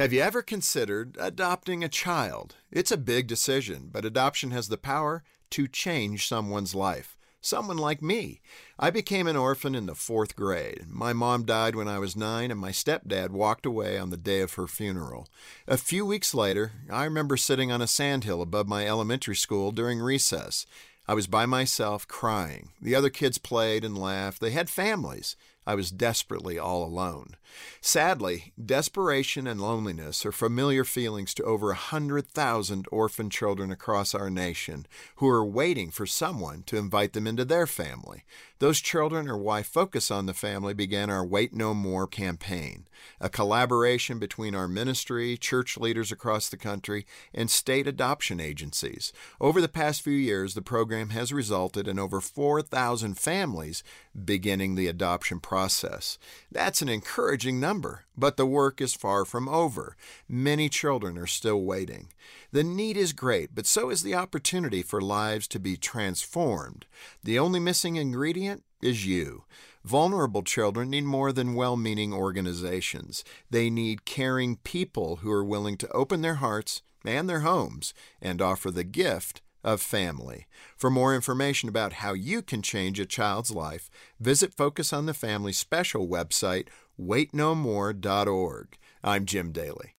Have you ever considered adopting a child? It's a big decision, but adoption has the power to change someone's life. Someone like me. I became an orphan in the fourth grade. My mom died when I was nine, and my stepdad walked away on the day of her funeral. A few weeks later, I remember sitting on a sandhill above my elementary school during recess. I was by myself crying. The other kids played and laughed. They had families. I was desperately all alone. Sadly, desperation and loneliness are familiar feelings to over a 100,000 orphan children across our nation who are waiting for someone to invite them into their family. Those children are why Focus on the Family began our Wait No More campaign, a collaboration between our ministry, church leaders across the country, and state adoption agencies. Over the past few years, the program has resulted in over 4,000 families beginning the adoption process. That's an encouraging number, but the work is far from over. Many children are still waiting. The need is great, but so is the opportunity for lives to be transformed. The only missing ingredient is you. Vulnerable children need more than well meaning organizations. They need caring people who are willing to open their hearts and their homes and offer the gift of family. For more information about how you can change a child's life, visit Focus on the Family special website, waitnomore.org. I'm Jim Daly.